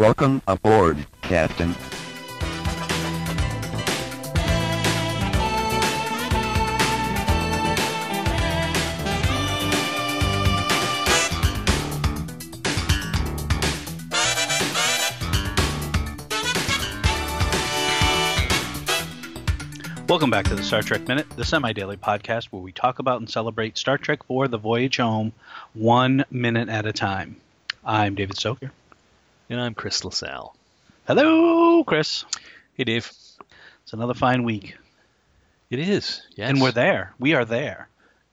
Welcome aboard, Captain. Welcome back to the Star Trek Minute, the semi daily podcast where we talk about and celebrate Star Trek IV The Voyage Home one minute at a time. I'm David Stoker. And I'm Chris LaSalle. Hello, Chris. Hey, Dave. It's another fine week. It is. Yes. And we're there. We are there.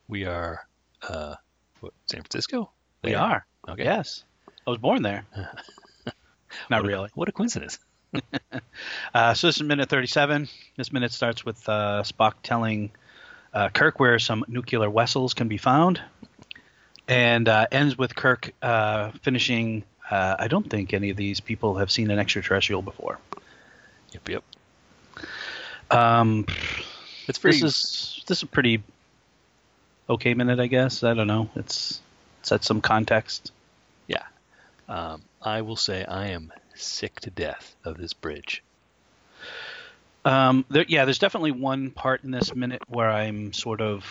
We are, uh, what, San Francisco? We There. are. Okay. Yes. I was born there. Not What a- really. What a coincidence. Uh, so this is minute 37. This minute starts with uh, Spock telling uh, Kirk where some nuclear vessels can be found, and uh, ends with Kirk uh, finishing. Uh, I don't think any of these people have seen an extraterrestrial before. Yep, yep. Um, It's pretty. this is this is a pretty okay minute, I guess. I don't know. It's set some context. yeah. Um, I will say I am sick to death of this bridge. Um, there, yeah, there's definitely one part in this minute where I'm sort of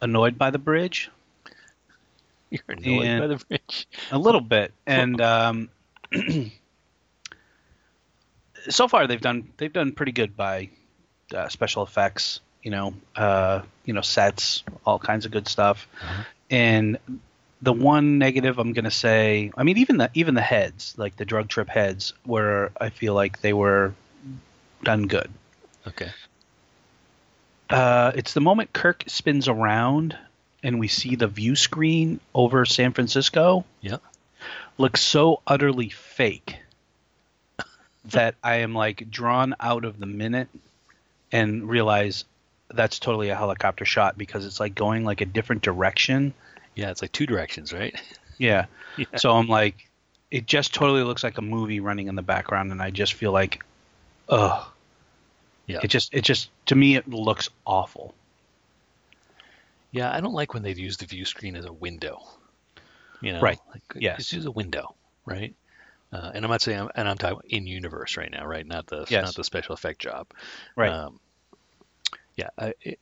annoyed by the bridge. You're annoyed And- by the bridge. a little bit and um, so far they've done they've done pretty good by uh, special effects you know uh, you know sets all kinds of good stuff Uh-huh. and the one negative i'm going to say i mean even the even the heads like the drug trip heads where i feel like they were done good Okay. uh, it's the moment kirk spins around and we see the view screen over san francisco Yeah. looks so utterly fake that I am like drawn out of the minute and realize that's totally a helicopter shot because it's like going like a different direction. Yeah, it's like two directions, right? Yeah. Yeah. So I'm like, it just totally looks like a movie running in the background, and I just feel like, ugh. Yeah. It just, it just, to me, it looks awful. Yeah, I don't like when they've used the view screen as a window. You know, Right. Like, Yes. Just use a window, right? Uh, and I'm not saying, and I'm talking in universe right now, right? Not the Yes. not the special effect job. Right. Um, yeah. I, it,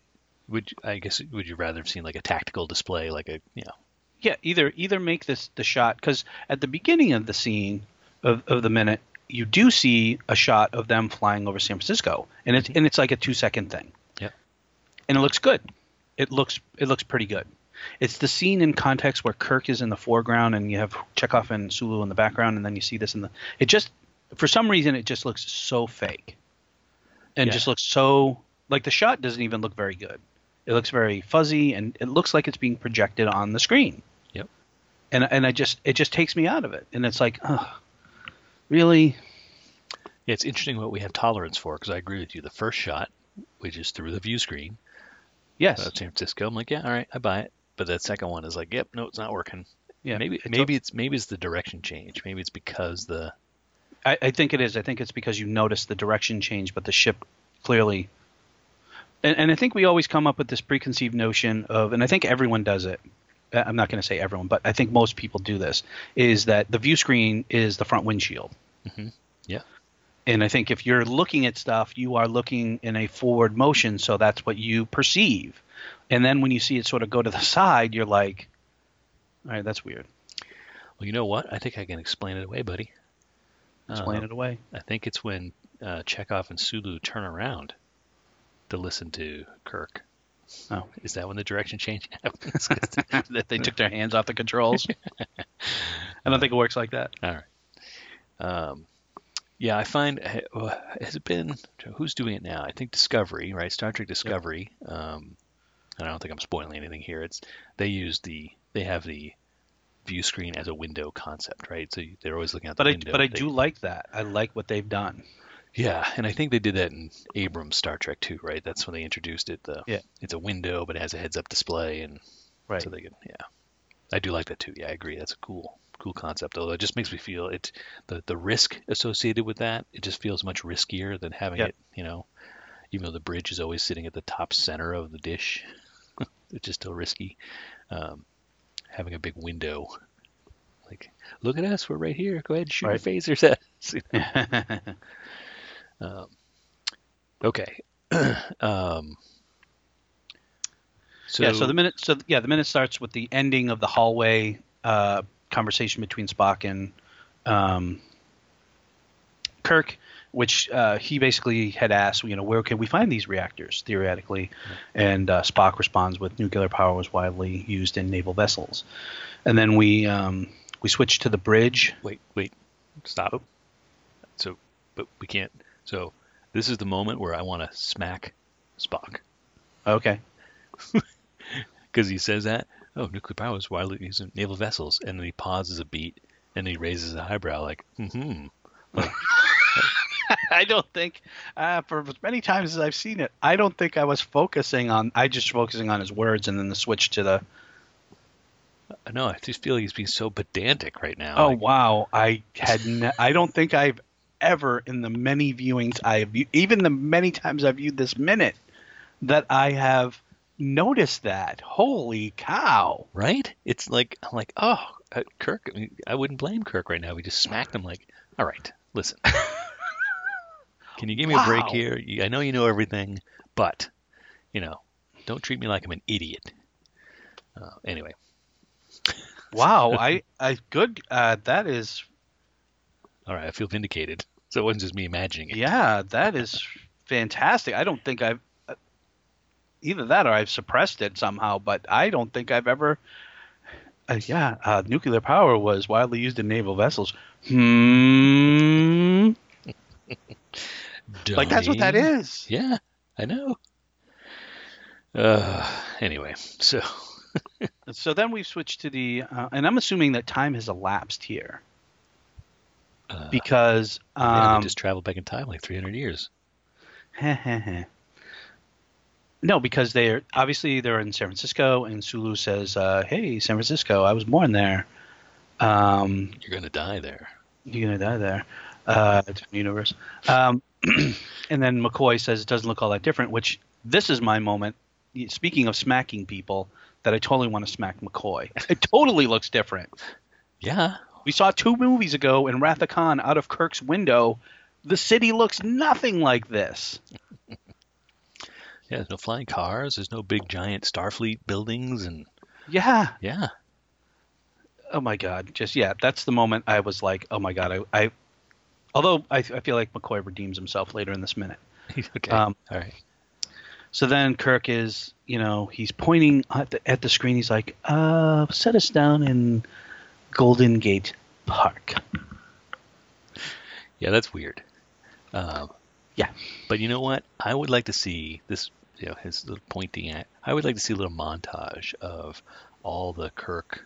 would I guess would you rather have seen like a tactical display, like a you know? Yeah, either either make this the shot because at the beginning of the scene of, of the minute, you do see a shot of them flying over San Francisco, and it's and it's like a two second thing. Yeah. and it looks good. It looks it looks pretty good. It's the scene in context where Kirk is in the foreground and you have Chekhov and Sulu in the background, and then you see this in the. It just for some reason it just looks so fake, and Yeah. just looks so like the shot doesn't even look very good. It looks very fuzzy, and it looks like it's being projected on the screen Yep. and and I just it just takes me out of it, and it's like, oh, really? Yeah, it's interesting what we have tolerance for because I agree with you. The first shot, which is through the view screen Yes, San Francisco, I'm like, yeah, all right, I buy it. But that second one is like, yep, no, it's not working. yeah. maybe It's maybe it's maybe it's the direction change. Maybe it's because the I, I think it is. I think it's because you notice the direction change, but the ship clearly. And, and I think we always come up with this preconceived notion of, and I think everyone does it. I'm not going to say everyone, but I think most people do this. Is that the view screen is the front windshield? Mhm. Yeah. And I think if you're looking at stuff, you are looking in a forward motion, so that's what you perceive. And then when you see it sort of go to the side, you're like, all right, that's weird. well, you know what? I think I can explain it away, buddy. Explain Uh, it away. I think it's when uh, Chekhov and Sulu turn around to listen to Kirk. Oh. Is that when the direction change happens? that they took their hands off the controls. I don't think it works like that. All right. Um, yeah, I find has it been who's doing it now? I think Discovery, right? Star Trek Discovery. Um, and I don't think I'm spoiling anything here. It's they use the they have the view screen as a window concept, right? So they're always looking out the But I window. but I They- do like that. I like what they've done. Yeah, and I think they did that in Abrams Star Trek too, right? That's when they introduced it. The Yeah. it's a window, but it has a heads-up display, and Right. so they can yeah. I do like that too. Yeah, I agree. That's a cool cool concept. Although it just makes me feel it the the risk associated with that. It just feels much riskier than having Yep. it. You know, even though the bridge is always sitting at the top center of the dish, it's just still risky. Um, having a big window Like, look at us, we're right here. Go ahead, and shoot Right. your phasers at us. Um, okay. um, so, yeah. So the minute. So yeah, the minute starts with the ending of the hallway uh, conversation between Spock and um, Kirk, which uh, he basically had asked, you know, where can we find these reactors theoretically? And uh, Spock responds with nuclear power was widely used in naval vessels, and then we um, we switch to the bridge. wait, wait, stop. So, but we can't. So, this is the moment where I want to smack Spock Okay. because he says that. Oh, nuclear power is widely used in naval vessels, and then he pauses a beat and he raises an eyebrow, like, hmm. I don't think, uh, for as many times as I've seen it, I don't think I was focusing on. I just focusing on his words, and then the switch to the. No, I just feel like he's being so pedantic right now. Oh Like, wow! I had. Ne- I don't think I've ever, in the many viewings I have, even the many times I've viewed this minute, that I have noticed that. Holy cow! right? It's like I'm like, oh, uh, Kirk. I, mean, I wouldn't blame Kirk right now. We just smacked him. Like, all right, listen. Can you give me a break here? I know you know everything, but you know, don't treat me like I'm an idiot. Uh, anyway, Wow! I. I good. Uh, that is. all right, I feel vindicated. So it wasn't just me imagining it. Yeah, that is fantastic. I don't think I've either that or I've suppressed it somehow, but I don't think I've ever. Uh, yeah, uh, nuclear power was widely used in naval vessels. Hmm. Like that's what that is. Yeah, I know. Uh, anyway, so So then we've switched to the, uh, and I'm assuming that time has elapsed here uh, because yeah, um, they just traveled back in time like 300 years. no, because they're obviously they're in San Francisco, and Sulu says, uh, "Hey, San Francisco, I was born there." Um, You're gonna die there. You're gonna die there. Uh, different universe. Um, and then McCoy says it doesn't look all that different. Which this is my moment. Speaking of smacking people, that I totally want to smack McCoy. It totally looks different. Yeah, We saw two movies ago in Wrath of Khan out of Kirk's window. The city looks nothing like this. Yeah. There's no flying cars. There's no big giant Starfleet buildings, and Yeah. yeah, Oh my God. Just yeah. That's the moment I was like, oh my God. I. I although I, I feel like McCoy redeems himself later in this minute. okay, Um, all right. So then Kirk is, you know, he's pointing at the, at the screen. He's like, uh, set us down in Golden Gate Park. Yeah, that's weird. Um, Yeah. but you know what? I would like to see this. You know, his little pointing at. I would like to see a little montage of all the Kirk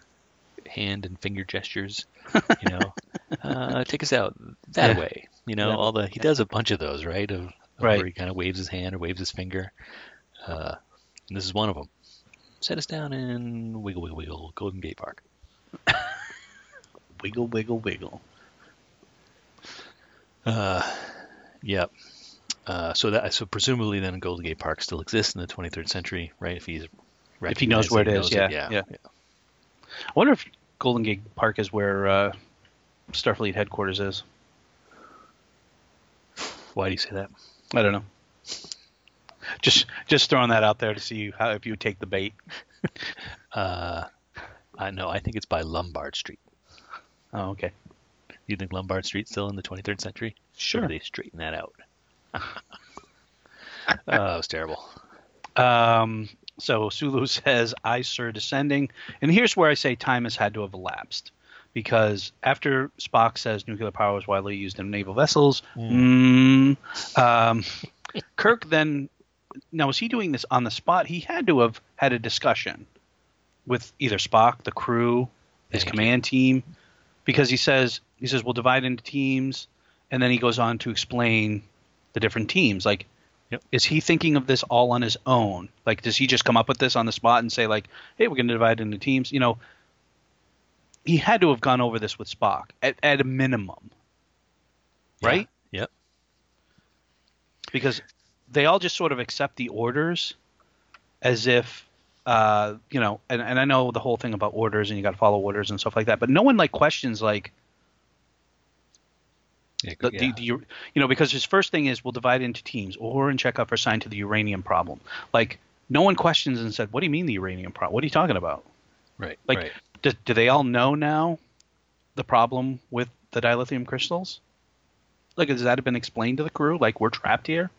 hand and finger gestures. You know, uh, take us out that Yeah. way. You know, Yeah. all the he does a bunch of those, right? Of, of Right. Where he kind of waves his hand or waves his finger. Uh, and this is one of them. Set us down in Wiggle Wiggle Wiggle Golden Gate Park. Wiggle, wiggle, wiggle. Uh, yep. Uh, so that so presumably then Golden Gate Park still exists in the 23rd century, right? If he's If he knows where it is, recognized, yeah, yeah, yeah. I wonder if Golden Gate Park is where uh, Starfleet headquarters is. Why do you say that? I don't know. Just just throwing that out there to see how if you take the bait. Uh, I know. I think it's by Lombard Street. Oh, okay. You think Lombard Street's still in the 23rd century? Sure. Or they straighten that out? oh, it was terrible. Um, so Sulu says, I, sir, descending. And here's where I say time has had to have elapsed. Because after Spock says nuclear power is widely used in naval vessels, mm, um, Kirk then. Now, was he doing this on the spot? He had to have had a discussion with either Spock, the crew, his Thank you. command team, because he says he says we'll divide into teams, and then he goes on to explain the different teams. Like, Yep. is he thinking of this all on his own? Like, does he just come up with this on the spot and say like, "Hey, we're going to divide into teams"? You know, he had to have gone over this with Spock at at a minimum, Yeah. right? Yep. Because they all just sort of accept the orders as if uh, you know, and, and I know the whole thing about orders and you got to follow orders and stuff like that, but no one like questions like Yeah, the, the, you know because his first thing is we'll divide into teams. Uhura and Chekhov are assigned to the uranium problem. Like no one questions and said, "What do you mean the uranium problem? What are you talking about?" right. like- right. Do, do they all know now the problem with the dilithium crystals? Like has that been explained to the crew? Like we're trapped here?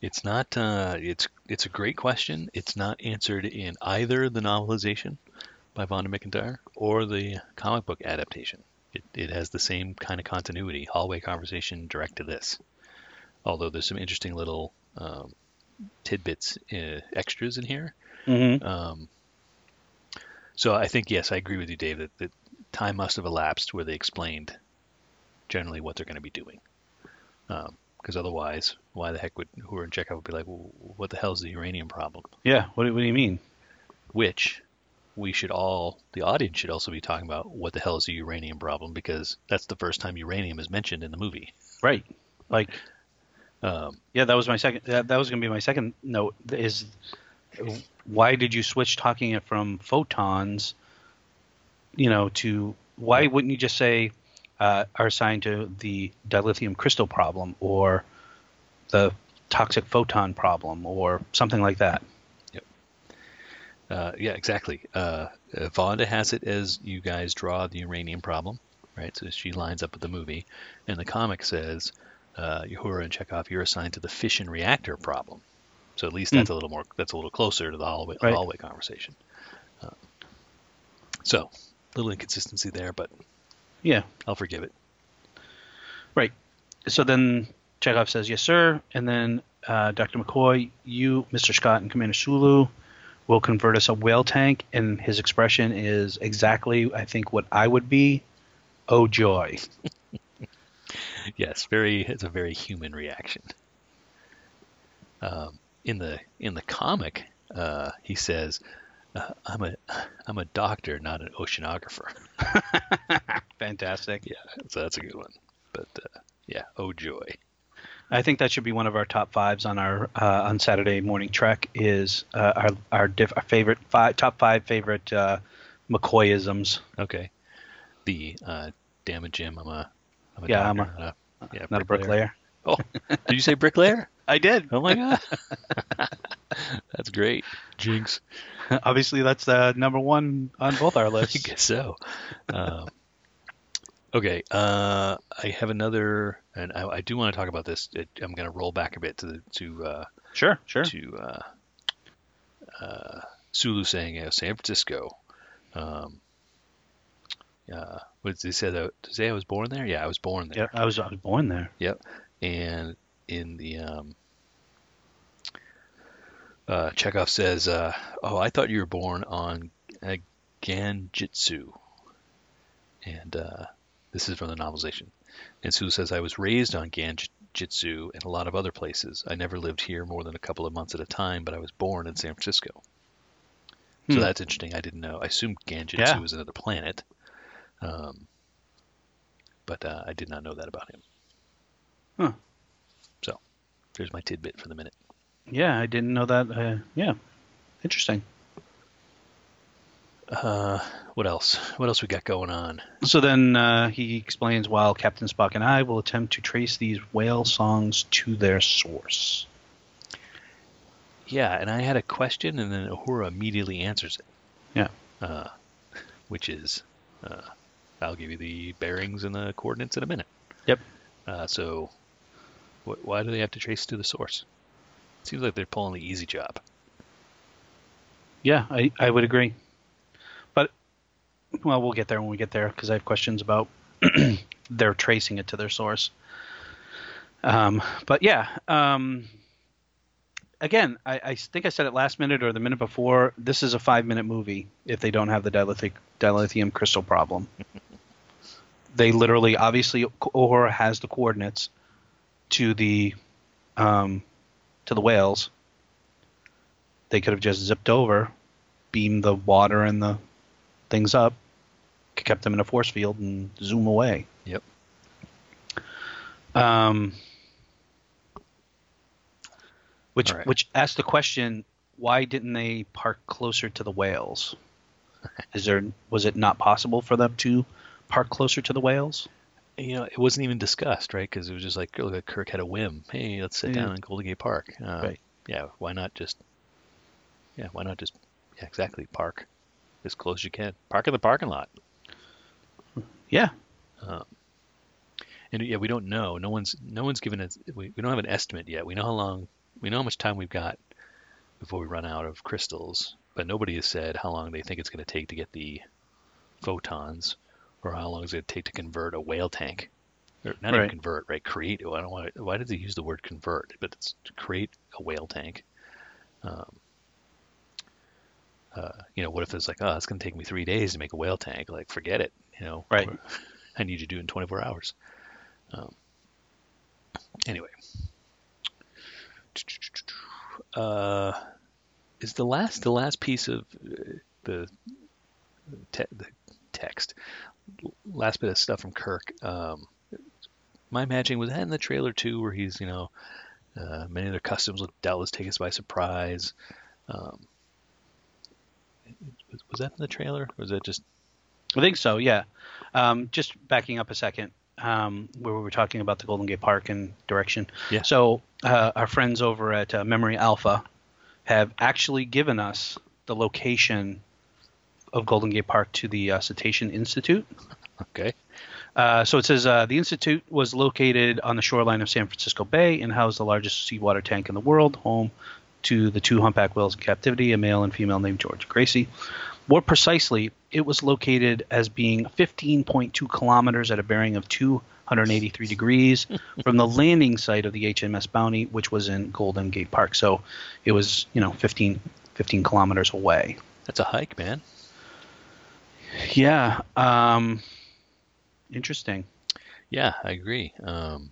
It's not. Uh, it's it's a great question. It's not answered in either the novelization by Vonda McIntyre or the comic book adaptation. It, it has the same kind of continuity. Hallway conversation direct to this. Although there's some interesting little um, tidbits, uh, extras in here. Mm-hmm. Um, so I think yes, I agree with you, Dave. That, that time must have elapsed where they explained generally what they're going to be doing. Because otherwise, why the heck would Uhura in Chekhov would be like, well, what the hell is the uranium problem? Yeah. What, what do you mean? Which we should all, the audience should also be talking about what the hell is the uranium problem because that's the first time uranium is mentioned in the movie. Right. Like Um, Yeah, that was my second. That, that was going to be my second note. Is why did you switch talking it from photons, you know, to why wouldn't you just say uh, are assigned to the dilithium crystal problem or the toxic photon problem or something like that? Uh, yeah, exactly. Uh, uh, Vonda has it as you guys draw the uranium problem, right? So she lines up with the movie, and the comic says, uh, Uhura and Chekhov, you're assigned to the fission reactor problem. So at least that's a little more, that's a little closer to the hallway, Right. hallway conversation. Uh, so, little inconsistency there, but Yeah. I'll forgive it. Right. So then Chekhov says, "Yes, sir." And then uh, Dr. McCoy, you, Mr. Scott, and Commander Sulu will convert us a whale tank. And his expression is exactly, I think, what I would be. Oh joy! Yes, very. It's a very human reaction. Um, in the in the comic, uh, he says, uh, "I'm a I'm a doctor, not an oceanographer." Fantastic. Yeah, so that's a good one. But uh, yeah, oh joy. I think that should be one of our top fives on our uh, on Saturday morning trek. Is uh, our our, diff- our favorite five top five favorite uh, McCoyisms. Okay, the uh, damn it, Jim. I'm a I'm a Yeah, I'm doctor, not a, yeah, Not a bricklayer. Oh, did you say bricklayer? I did. Oh my god, that's great. Jinx. Obviously, that's uh, number one on both our lists. I guess so. Um, okay, uh, I have another, and I, I do want to talk about this. It, I'm going to roll back a bit to the, to uh, Sure, sure. to uh, uh, Sulu saying uh, San Francisco. Um, uh, what did they say? That, did they say I was born there? Yeah, I was born there. Yeah, I was I was born there. Yep. And in the um, uh, Chekhov says, uh, "Oh, I thought you were born on uh, Ganjitsu." And uh, this is from the novelization. And Sue says, "I was raised on Ganjitsu and a lot of other places. I never lived here more than a couple of months at a time, but I was born in San Francisco." So Hmm. that's interesting. I didn't know. I assumed Ganjitsu Yeah. was another planet, um, but uh, I did not know that about him. Huh. So there's my tidbit for the minute. Yeah, I didn't know that. Uh, yeah, interesting. Uh, what else? What else we got going on? So then uh, he explains while Captain Spock and I will attempt to trace these whale songs to their source. Yeah, and I had a question, and then Uhura immediately answers it. Yeah. Uh, which is, uh, I'll give you the bearings and the coordinates in a minute. Yep. Uh, so, wh- why do they have to trace to the source? Seems like they're pulling the easy job. Yeah, I, I would agree. Well, we'll get there when we get there because I have questions about their tracing it to their source. Um, but yeah, um, again, I, I think I said it last minute or the minute before. This is a five minute movie if they don't have the dilithium, dilithium crystal problem. they literally, obviously, Uhura has the coordinates to the um, to the whales. They could have just zipped over, beamed the water and the things up, kept them in a force field, and zoom away. Yep. Um, which right. which asks the question: why didn't they park closer to the whales? Is there was it not possible for them to park closer to the whales? You know, it wasn't even discussed, right? Because it was just like, Kirk had a whim. Hey, let's sit Yeah. down in Golden Gate Park. Uh, Right. Yeah, why not just? Yeah, why not just? Yeah, exactly. Park as close as you can. Park in the parking lot. Yeah. And yeah, we don't know. No one's no one's given us. We, we don't have an estimate yet. We know how long. We know how much time we've got before we run out of crystals, but nobody has said how long they think it's going to take to get the photons, or how long it's going to take to convert a whale tank. Or not even convert, right? Create. I don't want. Why did they use the word convert? But it's to create a whale tank. Um, uh, you know, what if it's like, oh, it's going to take me three days to make a whale tank? Like, forget it. You know, Right. I need you to do it in 24 hours. Um, anyway, uh, is the last the last piece of uh, the te- the text, last bit of stuff from Kirk? Um, my imagining was that in the trailer too, where he's you know, uh, many of their customs will doubtless take us by surprise. Um, was, was that in the trailer, or was that just I think so. Yeah. Um, just backing up a second, um, where we were talking about the Golden Gate Park and direction. Yeah. So uh, our friends over at uh, Memory Alpha have actually given us the location of Golden Gate Park to the uh, Cetacean Institute. okay? Uh, so it says uh, the institute was located on the shoreline of San Francisco Bay and housed the largest seawater tank in the world, home to the two humpback whales in captivity, a male and female named George Gracie. More precisely, it was located as being 15.2 kilometers at a bearing of 283 degrees from the landing site of the HMS Bounty, which was in Golden Gate Park. So it was, you know, 15, 15 kilometers away. That's a hike, man. Yeah. Um, interesting. Yeah, I agree. Um,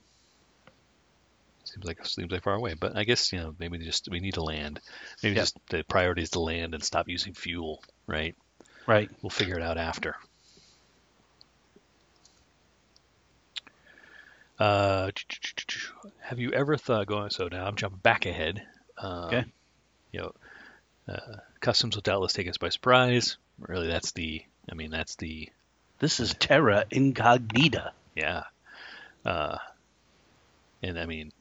seems like seems like far away, but I guess you know maybe just we need to land. Maybe Yeah. just the priority is to land and stop using fuel, right? Right. We'll figure it out after. Uh, have you ever thought going? So now I'm jumping back ahead. Um, Okay. You know, uh, customs will doubtless take us by surprise. Really, that's the. I mean, that's the This is Terra Incognita. Yeah. Uh, and I mean,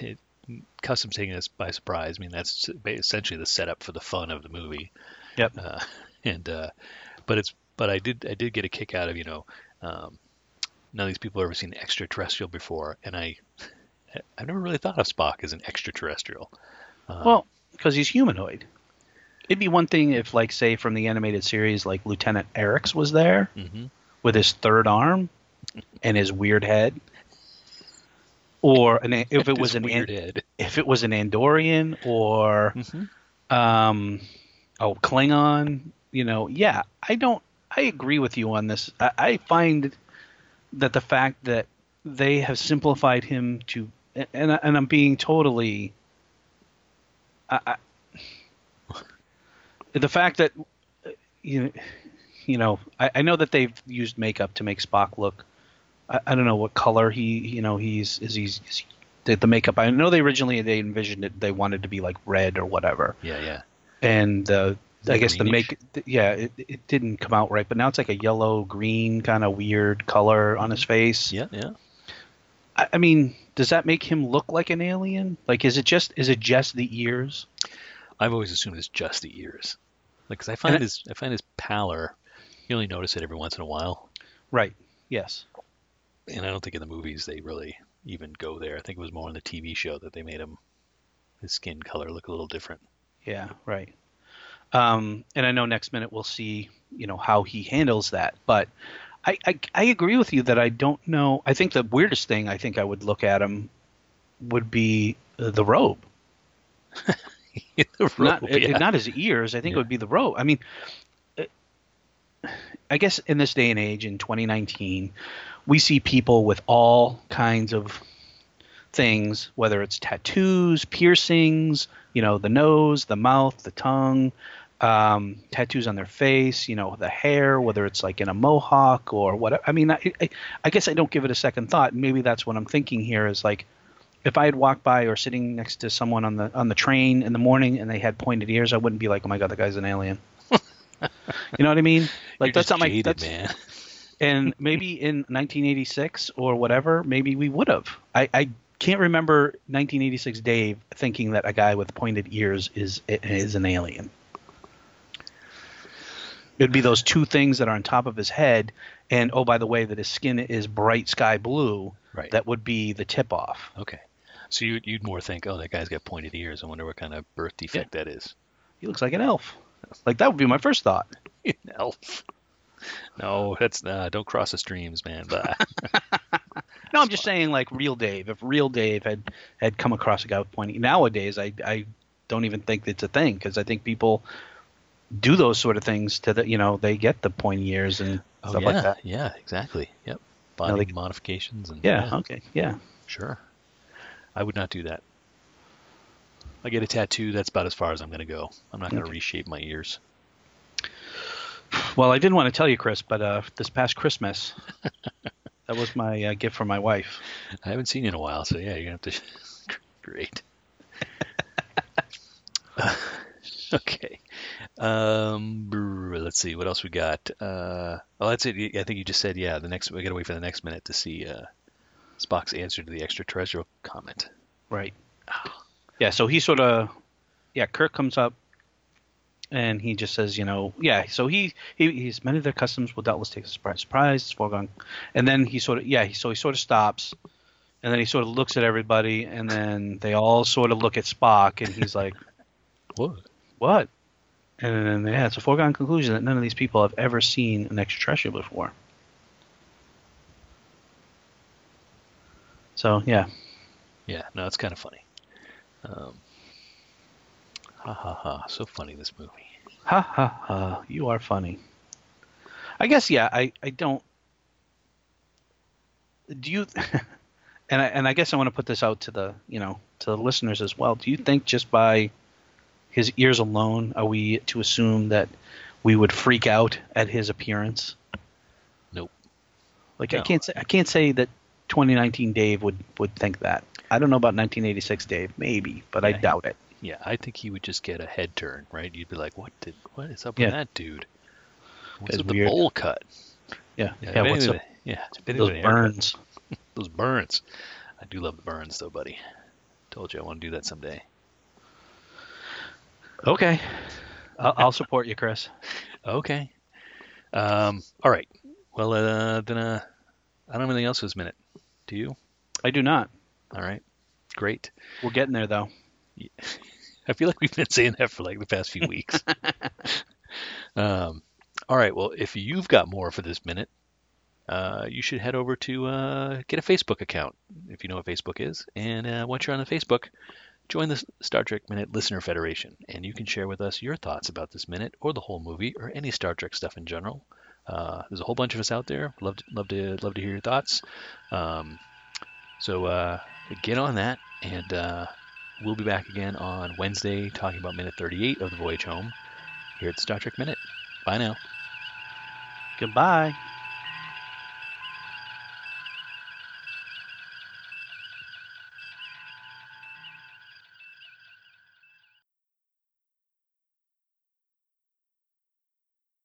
t- customs taking us by surprise. I mean, that's essentially the setup for the fun of the movie. Yep. Uh, and uh, but it's but I did I did get a kick out of you know um, none of these people have ever seen extraterrestrial before, and I I've never really thought of Spock as an extraterrestrial. Uh, Well, because he's humanoid. It'd be one thing if, like, say, from the animated series, like Lieutenant Arex was there hmm with his third arm and his weird head, or an, if it was an if it was an Andorian or Mhm. um, oh Klingon. You know, yeah, I don't. I agree with you on this. I, I find that the fact that they have simplified him to, and and I'm being totally. I, I, the fact that you know, you know, I, I know that they've used makeup to make Spock look. I, I don't know what color he, you know, he's is he's is he, the, the makeup. I know they originally they envisioned it. They wanted to be like red or whatever, Yeah, yeah. and uh, I guess the make yeah it, it didn't come out right. But now it's like a yellow green kind of weird color on his face. Yeah, yeah. I, I mean, does that make him look like an alien? Like, is it just is it just the ears? I've always assumed it's just the ears. Like, 'cause I find I- his I find his pallor. You only notice it every once in a while, Right. Yes. And I don't think in the movies they really even go there. I think it was more in the TV show that they made him his skin color look a little different. Yeah, right. Um, and I know next minute we'll see, you know, how he handles that. But I, I, I agree with you that I don't know. I think the weirdest thing I think I would look at him would be uh, the robe, The not robe, it- not his ears. I think Yeah. it would be the robe. I mean, uh, I guess in this day and age, in 2019, we see people with all kinds of things, whether it's tattoos, piercings, you know, the nose, the mouth, the tongue, um, tattoos on their face, you know, the hair, whether it's like in a mohawk or whatever. I mean, I, I, I guess I don't give it a second thought. Maybe that's what I'm thinking here is like, if I had walked by or sitting next to someone on the on the train in the morning and they had pointed ears, I wouldn't be like, "Oh my god, the guy's an alien." you know what I mean? Like You're that's not my that's, man. and maybe in 1986 or whatever, maybe we would have. I, I can't remember 1986 Dave thinking that a guy with pointed ears is is an alien. It'd be those two things that are on top of his head, and oh, by the way, that his skin is bright sky blue. Right. That would be the tip off. Okay. So you, you'd more think, oh, that guy's got pointed ears. I wonder what kind of birth defect that is. He looks like an elf. Like that would be my first thought. Elf. No, that's uh, don't cross the streams, man. But No, I'm just saying, like real Dave. If real Dave had had come across a guy with pointy, nowadays I I don't even think it's a thing because I think people do those sort of things to the you know they get the pointy ears and oh stuff yeah, like that. yeah, exactly. Yep. Body they- modifications and Yeah, Okay. Yeah. sure. I would not do that. I get a tattoo. That's about as far as I'm going to go. I'm not going to Okay. reshape my ears. Well, I didn't want to tell you, Chris, but uh, this past Christmas, that was my uh, gift for my wife. I haven't seen you in a while, so yeah, you're gonna have to. Great. okay. Um, let's see what else we got. Uh, oh, that's it. I think you just said yeah. The next we gotta wait for the next minute to see uh, Spock's answer to the extraterrestrial comment. Right. Yeah. So he sort of, yeah. Kirk comes up, and he just says, you know, yeah. So he he he's many of their customs will doubtless take a surprise. It's foregone. And then he sort of yeah. He, so he sort of stops, and then he sort of looks at everybody, and then they all sort of look at Spock, and he's like, what, what? And then yeah, it's a foregone conclusion that none of these people have ever seen an extraterrestrial before. So yeah, Yeah, no, it's kind of funny. Um, ha ha ha! So funny this movie. Ha ha ha! You are funny. I guess yeah. I I don't. Do you? and I and I guess I want to put this out to the you know to the listeners as well. Do you think just by his ears alone are we to assume that we would freak out at his appearance? Nope. Like I can't say I can't say that 2019 Dave would would think that. I don't know about 1986 Dave, maybe, but I Yeah, he- doubt it. Yeah, I think he would just get a head turn, right? You'd be like, "What did? What is up Yeah. with that dude? What's with the bowl cut? Yeah, Yeah, yeah. what's up? Yeah, Those burns. Those burns. I do love the burns, though, buddy. Told you I want to do that someday. Okay, I'll, I'll support you, Chris. Okay. Um. All right. Well, uh, then uh, I don't have anything else this minute. Do you? I do not. All right. Great. We're getting there though. I feel like we've been saying that for like the past few weeks. um, all right. Well, if you've got more for this minute, uh, you should head over to uh, get a Facebook account if you know what Facebook is. And uh, once you're on the Facebook, join the Star Trek Minute Listener Federation, and you can share with us your thoughts about this minute or the whole movie or any Star Trek stuff in general. Uh, there's a whole bunch of us out there. Love to, love to love to hear your thoughts. Um, so get on that, and uh, we'll be back again on Wednesday talking about minute 38 of the voyage home here at Star Trek Minute. Bye now. Goodbye.